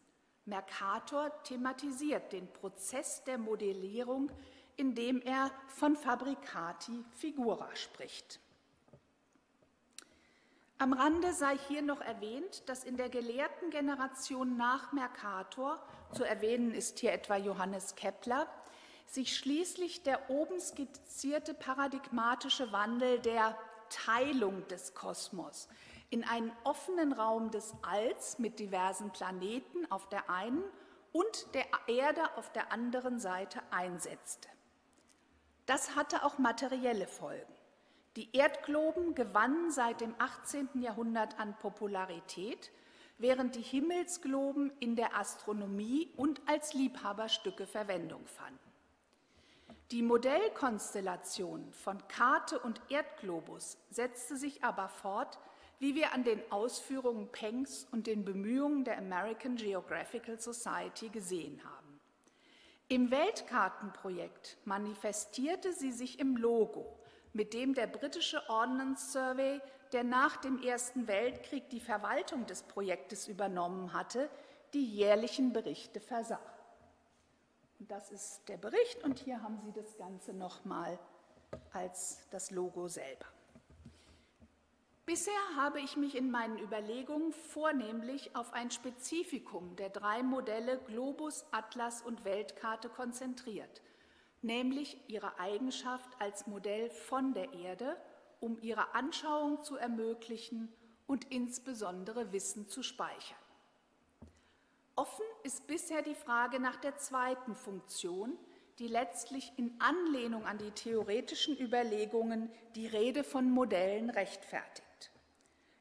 Speaker 2: Mercator thematisiert den Prozess der Modellierung indem er von Fabricati Figura spricht. Am Rande sei hier noch erwähnt, dass in der gelehrten Generation nach Mercator, zu erwähnen ist hier etwa Johannes Kepler, sich schließlich der oben skizzierte paradigmatische Wandel der Teilung des Kosmos in einen offenen Raum des Alls mit diversen Planeten auf der einen und der Erde auf der anderen Seite einsetzte. Das hatte auch materielle Folgen. Die Erdgloben gewannen seit dem 18. Jahrhundert an Popularität, während die Himmelsgloben in der Astronomie und als Liebhaberstücke Verwendung fanden. Die Modellkonstellation von Karte und Erdglobus setzte sich aber fort, wie wir an den Ausführungen Pengs und den Bemühungen der American Geographical Society gesehen haben. Im Weltkartenprojekt manifestierte sie sich im Logo, mit dem der britische Ordnance Survey, der nach dem Ersten Weltkrieg die Verwaltung des Projektes übernommen hatte, die jährlichen Berichte versah. Und das ist der Bericht und hier haben Sie das Ganze nochmal als das Logo selber. Bisher habe ich mich in meinen Überlegungen vornehmlich auf ein Spezifikum der drei Modelle Globus, Atlas und Weltkarte konzentriert, nämlich ihre Eigenschaft als Modell von der Erde, um ihre Anschauung zu ermöglichen und insbesondere Wissen zu speichern. Offen ist bisher die Frage nach der zweiten Funktion, die letztlich in Anlehnung an die theoretischen Überlegungen die Rede von Modellen rechtfertigt.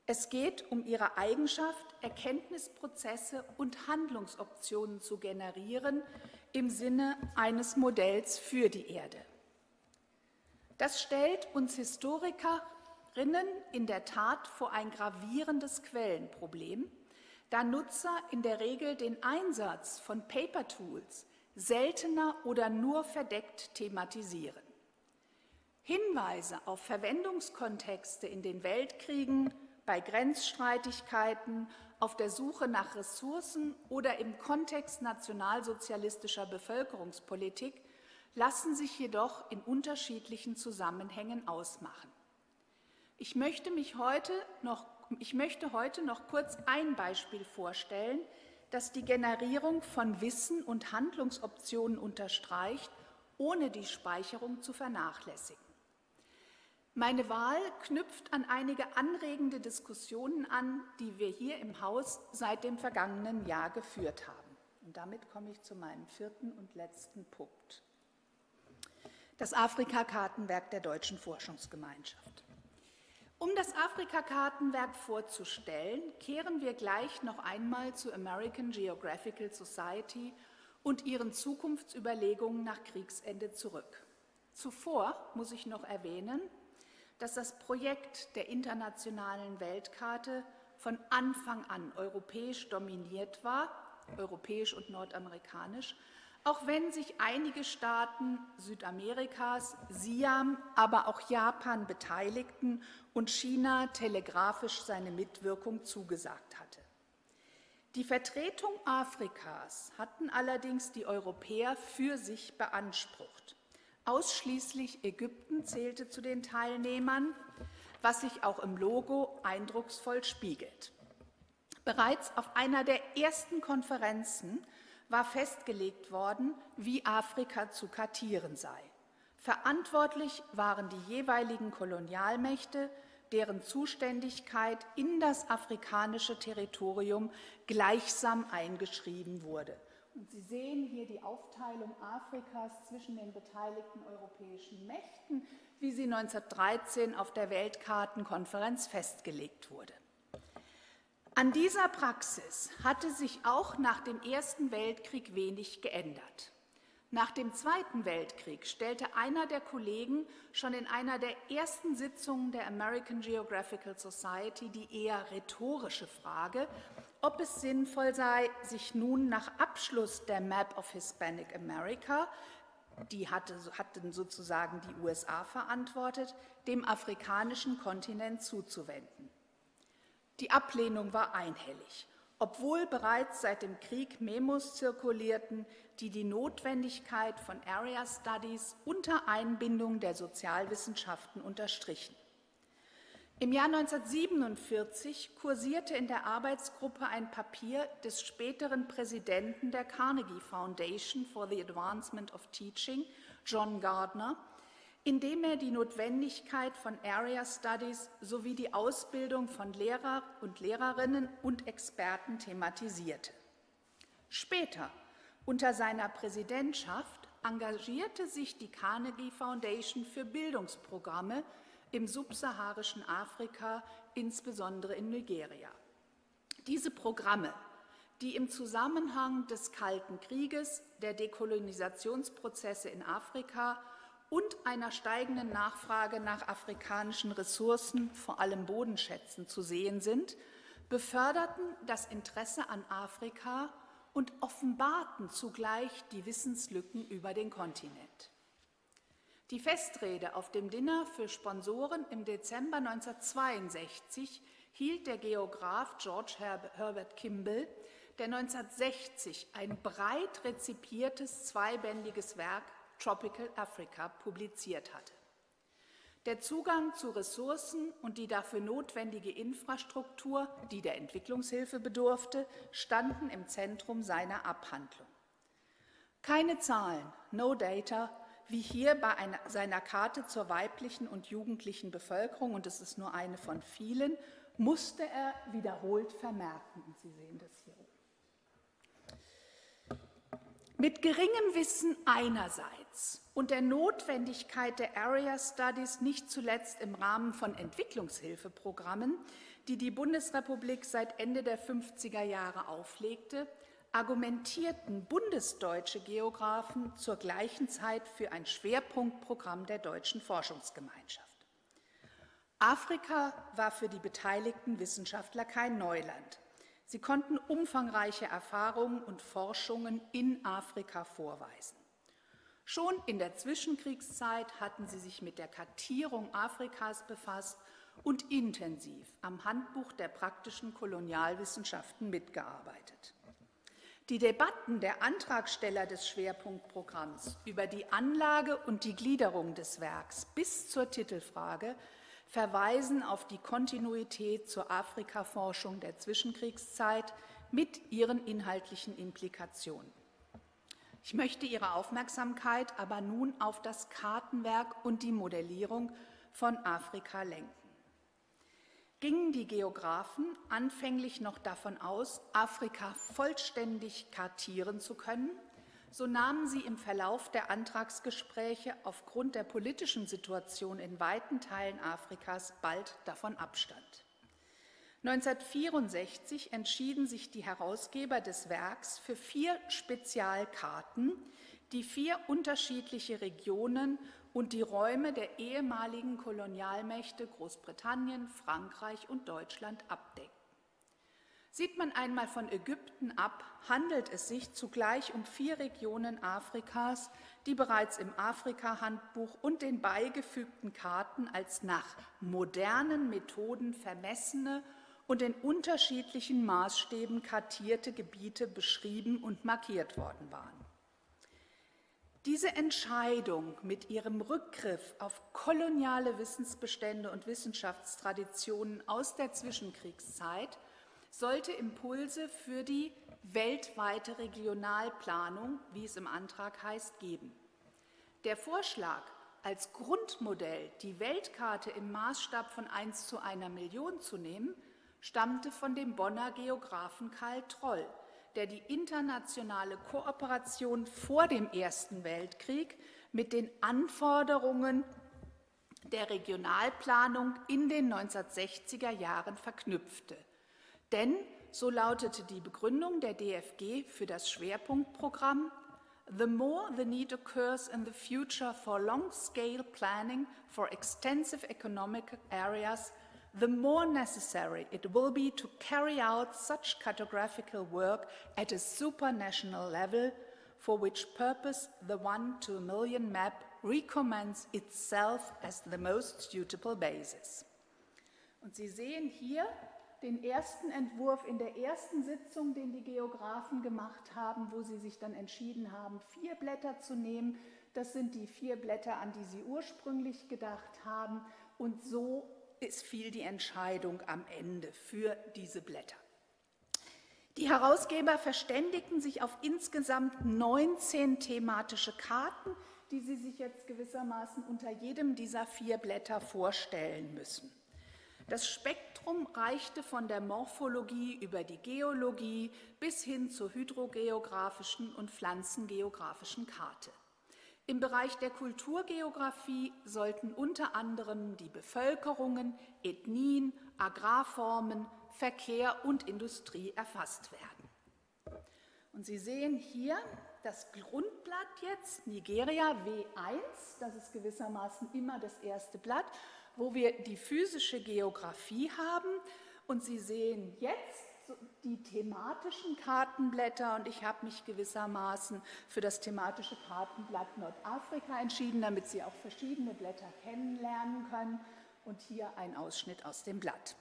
Speaker 2: Es geht um ihre Eigenschaft, Erkenntnisprozesse und Handlungsoptionen zu generieren im Sinne eines Modells für die Erde. Das stellt uns Historikerinnen in der Tat vor ein gravierendes Quellenproblem, da Nutzer in der Regel den Einsatz von Paper Tools seltener oder nur verdeckt thematisieren. Hinweise auf Verwendungskontexte in den Weltkriegen, bei Grenzstreitigkeiten, auf der Suche nach Ressourcen oder im Kontext nationalsozialistischer Bevölkerungspolitik lassen sich jedoch in unterschiedlichen Zusammenhängen ausmachen. Ich möchte mich heute noch ich möchte heute noch kurz ein Beispiel vorstellen, das die Generierung von Wissen und Handlungsoptionen unterstreicht, ohne die Speicherung zu vernachlässigen. Meine Wahl knüpft an einige anregende Diskussionen an, die wir hier im Haus seit dem vergangenen Jahr geführt haben. Und damit komme ich zu meinem vierten und letzten Punkt. Das Afrika-Kartenwerk der Deutschen Forschungsgemeinschaft. Um das Afrika-Kartenwerk vorzustellen, kehren wir gleich noch einmal zur American Geographical Society und ihren Zukunftsüberlegungen nach Kriegsende zurück. Zuvor muss ich noch erwähnen, dass das Projekt der internationalen Weltkarte von Anfang an europäisch dominiert war, europäisch und nordamerikanisch, auch wenn sich einige Staaten Südamerikas, Siam, aber auch Japan beteiligten und China telegrafisch seine Mitwirkung zugesagt hatte. Die Vertretung Afrikas hatten allerdings die Europäer für sich beansprucht. Ausschließlich Ägypten zählte zu den Teilnehmern, was sich auch im Logo eindrucksvoll spiegelt. Bereits auf einer der ersten Konferenzen war festgelegt worden, wie Afrika zu kartieren sei. Verantwortlich waren die jeweiligen Kolonialmächte, deren Zuständigkeit in das afrikanische Territorium gleichsam eingeschrieben wurde. Und Sie sehen hier die Aufteilung Afrikas zwischen den beteiligten europäischen Mächten, wie sie 1913 auf der Weltkartenkonferenz festgelegt wurde. An dieser Praxis hatte sich auch nach dem Ersten Weltkrieg wenig geändert. Nach dem Zweiten Weltkrieg stellte einer der Kollegen schon in einer der ersten Sitzungen der American Geographical Society die eher rhetorische Frage, ob es sinnvoll sei, sich nun nach Abschluss der Map of Hispanic America, die hatte, hatten sozusagen die USA verantwortet, dem afrikanischen Kontinent zuzuwenden. Die Ablehnung war einhellig, obwohl bereits seit dem Krieg Memos zirkulierten, die die Notwendigkeit von Area Studies unter Einbindung der Sozialwissenschaften unterstrichen. Im Jahr 1947 kursierte in der Arbeitsgruppe ein Papier des späteren Präsidenten der Carnegie Foundation for the Advancement of Teaching, John Gardner, indem er die Notwendigkeit von Area Studies sowie die Ausbildung von Lehrer und Lehrerinnen und Experten thematisierte. Später, unter seiner Präsidentschaft, engagierte sich die Carnegie Foundation für Bildungsprogramme im subsaharischen Afrika, insbesondere in Nigeria. Diese Programme, die im Zusammenhang des Kalten Krieges, der Dekolonisationsprozesse in Afrika und einer steigenden Nachfrage nach afrikanischen Ressourcen, vor allem Bodenschätzen, zu sehen sind, beförderten das Interesse an Afrika und offenbarten zugleich die Wissenslücken über den Kontinent. Die Festrede auf dem Dinner für Sponsoren im Dezember 1962 hielt der Geograf George Herbert Kimball, der 1960 ein breit rezipiertes zweibändiges Werk Tropical Africa publiziert hatte. Der Zugang zu Ressourcen und die dafür notwendige Infrastruktur, die der Entwicklungshilfe bedurfte, standen im Zentrum seiner Abhandlung. Keine Zahlen, no data, wie hier bei einer, seiner Karte zur weiblichen und jugendlichen Bevölkerung, und es ist nur eine von vielen, musste er wiederholt vermerken. Und Sie sehen das hier oben. Mit geringem Wissen einerseits und der Notwendigkeit der Area Studies nicht zuletzt im Rahmen von Entwicklungshilfeprogrammen, die die Bundesrepublik seit Ende der 50er Jahre auflegte, argumentierten bundesdeutsche Geographen zur gleichen Zeit für ein Schwerpunktprogramm der deutschen Forschungsgemeinschaft. Afrika war für die beteiligten Wissenschaftler kein Neuland. Sie konnten umfangreiche Erfahrungen und Forschungen in Afrika vorweisen. Schon in der Zwischenkriegszeit hatten sie sich mit der Kartierung Afrikas befasst und intensiv am Handbuch der praktischen Kolonialwissenschaften mitgearbeitet. Die Debatten der Antragsteller des Schwerpunktprogramms über die Anlage und die Gliederung des Werks bis zur Titelfrage verweisen auf die Kontinuität zur Afrikaforschung der Zwischenkriegszeit mit ihren inhaltlichen Implikationen. Ich möchte Ihre Aufmerksamkeit aber nun auf das Kartenwerk und die Modellierung von Afrika lenken. Gingen die Geographen anfänglich noch davon aus, Afrika vollständig kartieren zu können, so nahmen sie im Verlauf der Antragsgespräche aufgrund der politischen Situation in weiten Teilen Afrikas bald davon Abstand. 1964 entschieden sich die Herausgeber des Werks für vier Spezialkarten, die vier unterschiedliche Regionen und die Räume der ehemaligen Kolonialmächte Großbritannien, Frankreich und Deutschland abdecken. Sieht man einmal von Ägypten ab, handelt es sich zugleich um vier Regionen Afrikas, die bereits im Afrika-Handbuch und den beigefügten Karten als nach modernen Methoden vermessene und in unterschiedlichen Maßstäben kartierte Gebiete beschrieben und markiert worden waren. Diese Entscheidung mit ihrem Rückgriff auf koloniale Wissensbestände und Wissenschaftstraditionen aus der Zwischenkriegszeit sollte Impulse für die weltweite Regionalplanung, wie es im Antrag heißt, geben. Der Vorschlag, als Grundmodell die Weltkarte im Maßstab von 1 zu einer Million zu nehmen, stammte von dem Bonner Geographen Karl Troll, der die internationale Kooperation vor dem Ersten Weltkrieg mit den Anforderungen der Regionalplanung in den 1960er Jahren verknüpfte. Denn, so lautete die Begründung der DFG für das Schwerpunktprogramm, The more the need occurs in the future for long-scale planning for extensive economic areas, the more necessary it will be to carry out such cartographical work at a supranational level, for which purpose the one to a million map recommends itself as the most suitable basis. Und Sie sehen hier den ersten Entwurf in der ersten Sitzung, den die Geografen gemacht haben, wo sie sich dann entschieden haben, vier Blätter zu nehmen. Das sind die vier Blätter, an die sie ursprünglich gedacht haben. Und so ist fiel die Entscheidung am Ende für diese Blätter. Die Herausgeber verständigten sich auf insgesamt 19 thematische Karten, die sie sich jetzt gewissermaßen unter jedem dieser vier Blätter vorstellen müssen. Das Spektrum reichte von der Morphologie über die Geologie bis hin zur hydrogeografischen und pflanzengeografischen Karte. Im Bereich der Kulturgeografie sollten unter anderem die Bevölkerungen, Ethnien, Agrarformen, Verkehr und Industrie erfasst werden. Und Sie sehen hier das Grundblatt jetzt, Nigeria W1, das ist gewissermaßen immer das erste Blatt, wo wir die physische Geografie haben. Und Sie sehen jetzt die thematischen Kartenblätter und ich habe mich gewissermaßen für das thematische Kartenblatt Nordafrika entschieden, damit Sie auch verschiedene Blätter kennenlernen können. Und hier ein Ausschnitt aus dem Blatt.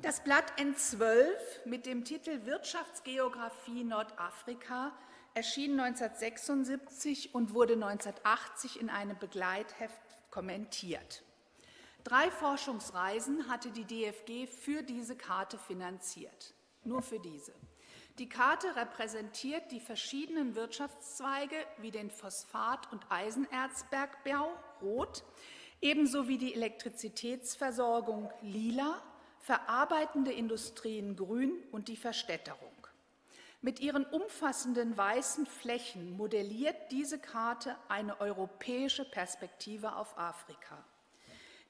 Speaker 2: Das Blatt N12 mit dem Titel Wirtschaftsgeografie Nordafrika erschien 1976 und wurde 1980 in einem Begleitheft kommentiert. Drei Forschungsreisen hatte die DFG für diese Karte finanziert, nur für diese. Die Karte repräsentiert die verschiedenen Wirtschaftszweige wie den Phosphat- und Eisenerzbergbau rot, ebenso wie die Elektrizitätsversorgung lila, verarbeitende Industrien grün und die Verstädterung. Mit ihren umfassenden weißen Flächen modelliert diese Karte eine europäische Perspektive auf Afrika.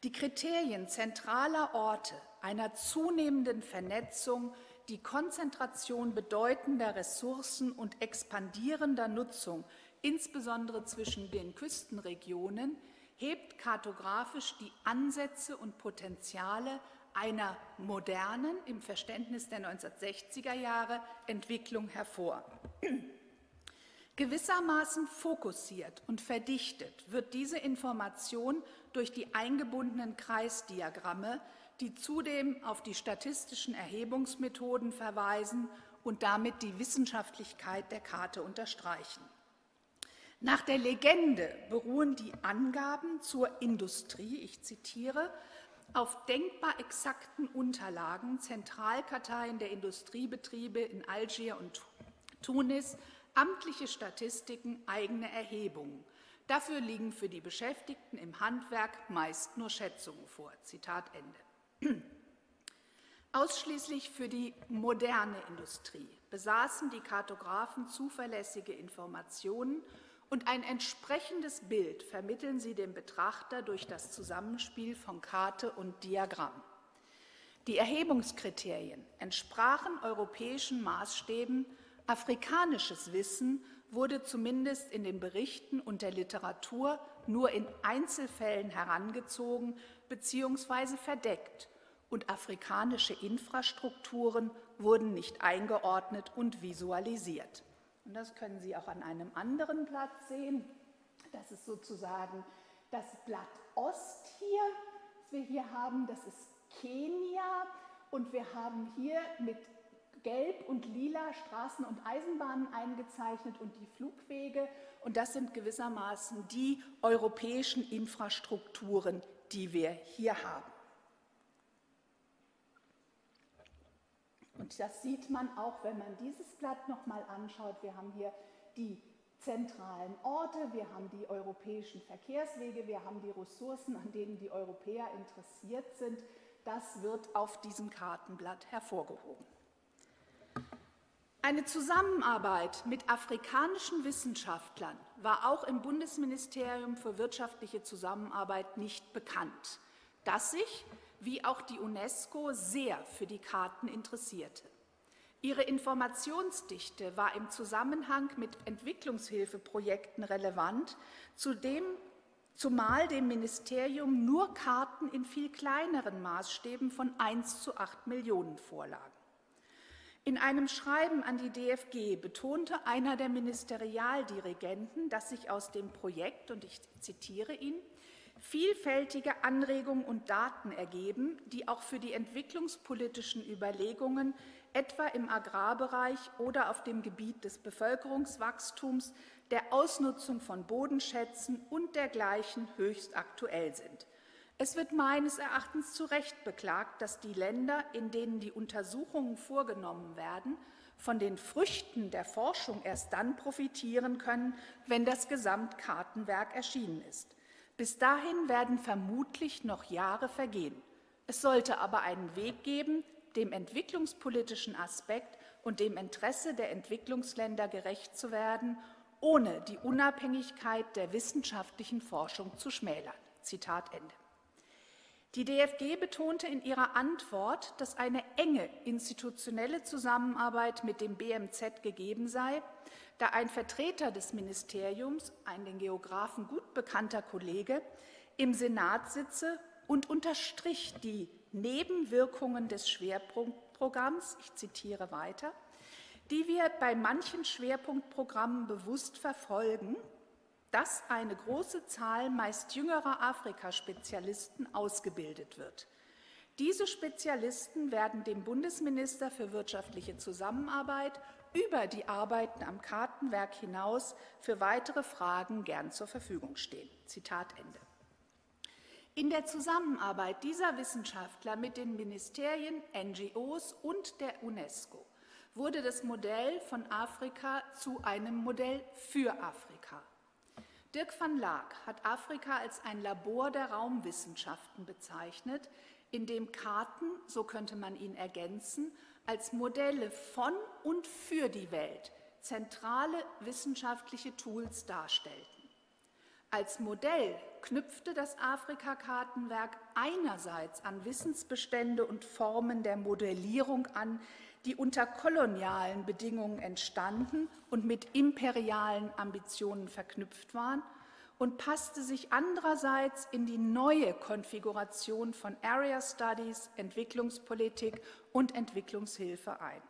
Speaker 2: Die Kriterien zentraler Orte einer zunehmenden Vernetzung, die Konzentration bedeutender Ressourcen und expandierender Nutzung, insbesondere zwischen den Küstenregionen, hebt kartografisch die Ansätze und Potenziale einer modernen, im Verständnis der 1960er Jahre, Entwicklung hervor. Gewissermaßen fokussiert und verdichtet wird diese Information durch die eingebundenen Kreisdiagramme, die zudem auf die statistischen Erhebungsmethoden verweisen und damit die Wissenschaftlichkeit der Karte unterstreichen. Nach der Legende beruhen die Angaben zur Industrie, ich zitiere, auf denkbar exakten Unterlagen Zentralkarteien der Industriebetriebe in Algier und Tunis amtliche Statistiken, eigene Erhebungen. Dafür liegen für die Beschäftigten im Handwerk meist nur Schätzungen vor. Zitat Ende. Ausschließlich für die moderne Industrie besaßen die Kartografen zuverlässige Informationen und ein entsprechendes Bild vermitteln sie dem Betrachter durch das Zusammenspiel von Karte und Diagramm. Die Erhebungskriterien entsprachen europäischen Maßstäben Afrikanisches Wissen wurde zumindest in den Berichten und der Literatur nur in Einzelfällen herangezogen bzw. verdeckt und afrikanische Infrastrukturen wurden nicht eingeordnet und visualisiert. Und das können Sie auch an einem anderen Blatt sehen. Das ist sozusagen das Blatt Ost hier, das wir hier haben. Das ist Kenia und wir haben hier mit gelb und lila Straßen und Eisenbahnen eingezeichnet und die Flugwege. Und das sind gewissermaßen die europäischen Infrastrukturen, die wir hier haben. Und das sieht man auch, wenn man dieses Blatt nochmal anschaut. Wir haben hier die zentralen Orte, wir haben die europäischen Verkehrswege, wir haben die Ressourcen, an denen die Europäer interessiert sind. Das wird auf diesem Kartenblatt hervorgehoben. Eine Zusammenarbeit mit afrikanischen Wissenschaftlern war auch im Bundesministerium für wirtschaftliche Zusammenarbeit nicht bekannt, das sich, wie auch die UNESCO, sehr für die Karten interessierte. Ihre Informationsdichte war im Zusammenhang mit Entwicklungshilfeprojekten relevant, zudem, zumal dem Ministerium nur Karten in viel kleineren Maßstäben von 1 zu 8 Millionen vorlagen. In einem Schreiben an die DFG betonte einer der Ministerialdirigenten, dass sich aus dem Projekt, und ich zitiere ihn, vielfältige Anregungen und Daten ergeben, die auch für die entwicklungspolitischen Überlegungen etwa im Agrarbereich oder auf dem Gebiet des Bevölkerungswachstums, der Ausnutzung von Bodenschätzen und dergleichen höchst aktuell sind. Es wird meines Erachtens zu Recht beklagt, dass die Länder, in denen die Untersuchungen vorgenommen werden, von den Früchten der Forschung erst dann profitieren können, wenn das Gesamtkartenwerk erschienen ist. Bis dahin werden vermutlich noch Jahre vergehen. Es sollte aber einen Weg geben, dem entwicklungspolitischen Aspekt und dem Interesse der Entwicklungsländer gerecht zu werden, ohne die Unabhängigkeit der wissenschaftlichen Forschung zu schmälern. Zitat Ende. Die DFG betonte in ihrer Antwort, dass eine enge institutionelle Zusammenarbeit mit dem BMZ gegeben sei, da ein Vertreter des Ministeriums, ein den Geografen gut bekannter Kollege, im Senat sitze und unterstrich die Nebenwirkungen des Schwerpunktprogramms, ich zitiere weiter, die wir bei manchen Schwerpunktprogrammen bewusst verfolgen, dass eine große Zahl meist jüngerer Afrikaspezialisten ausgebildet wird. Diese Spezialisten werden dem Bundesminister für wirtschaftliche Zusammenarbeit über die Arbeiten am Kartenwerk hinaus für weitere Fragen gern zur Verfügung stehen. Zitat Ende. In der Zusammenarbeit dieser Wissenschaftler mit den Ministerien, NGOs und der UNESCO wurde das Modell von Afrika zu einem Modell für Afrika. Dirk van Laak hat Afrika als ein Labor der Raumwissenschaften bezeichnet, in dem Karten, so könnte man ihn ergänzen, als Modelle von und für die Welt zentrale wissenschaftliche Tools darstellten. Als Modell knüpfte das Afrika-Kartenwerk einerseits an Wissensbestände und Formen der Modellierung an, die unter kolonialen Bedingungen entstanden und mit imperialen Ambitionen verknüpft waren, und passte sich andererseits in die neue Konfiguration von Area Studies, Entwicklungspolitik und Entwicklungshilfe ein.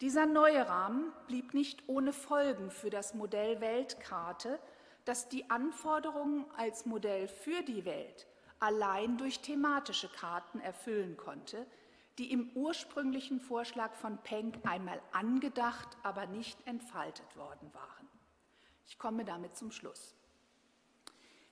Speaker 2: Dieser neue Rahmen blieb nicht ohne Folgen für das Modell Weltkarte, das die Anforderungen als Modell für die Welt allein durch thematische Karten erfüllen konnte, die im ursprünglichen Vorschlag von Penck einmal angedacht, aber nicht entfaltet worden waren. Ich komme damit zum Schluss.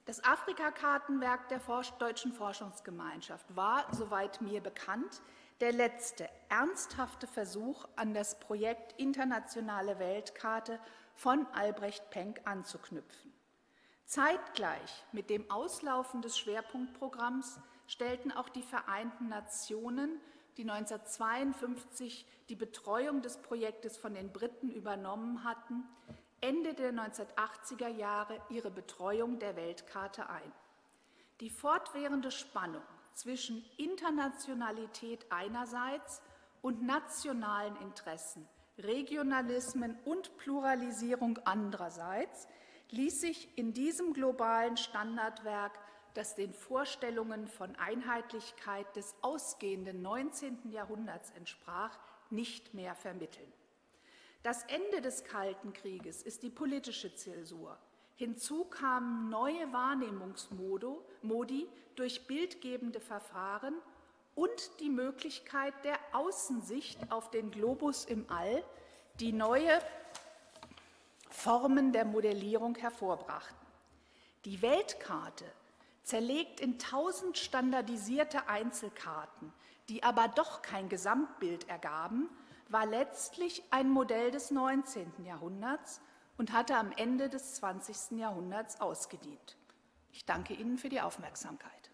Speaker 2: Das Afrika-Kartenwerk der Deutschen Forschungsgemeinschaft war, soweit mir bekannt, der letzte ernsthafte Versuch, an das Projekt Internationale Weltkarte von Albrecht Penck anzuknüpfen. Zeitgleich mit dem Auslaufen des Schwerpunktprogramms stellten auch die Vereinten Nationen, die 1952 die Betreuung des Projektes von den Briten übernommen hatten, Ende der 1980er Jahre ihre Betreuung der Weltkarte ein. Die fortwährende Spannung zwischen Internationalität einerseits und nationalen Interessen, Regionalismen und Pluralisierung andererseits ließ sich in diesem globalen Standardwerk, das den Vorstellungen von Einheitlichkeit des ausgehenden 19. Jahrhunderts entsprach, nicht mehr vermitteln. Das Ende des Kalten Krieges ist die politische Zäsur. Hinzu kamen neue Wahrnehmungsmodi durch bildgebende Verfahren und die Möglichkeit der Außensicht auf den Globus im All, die neue Formen der Modellierung hervorbrachten. Die Weltkarte, zerlegt in tausend standardisierte Einzelkarten, die aber doch kein Gesamtbild ergaben, war letztlich ein Modell des 19. Jahrhunderts und hatte am Ende des 20. Jahrhunderts ausgedient. Ich danke Ihnen für die Aufmerksamkeit.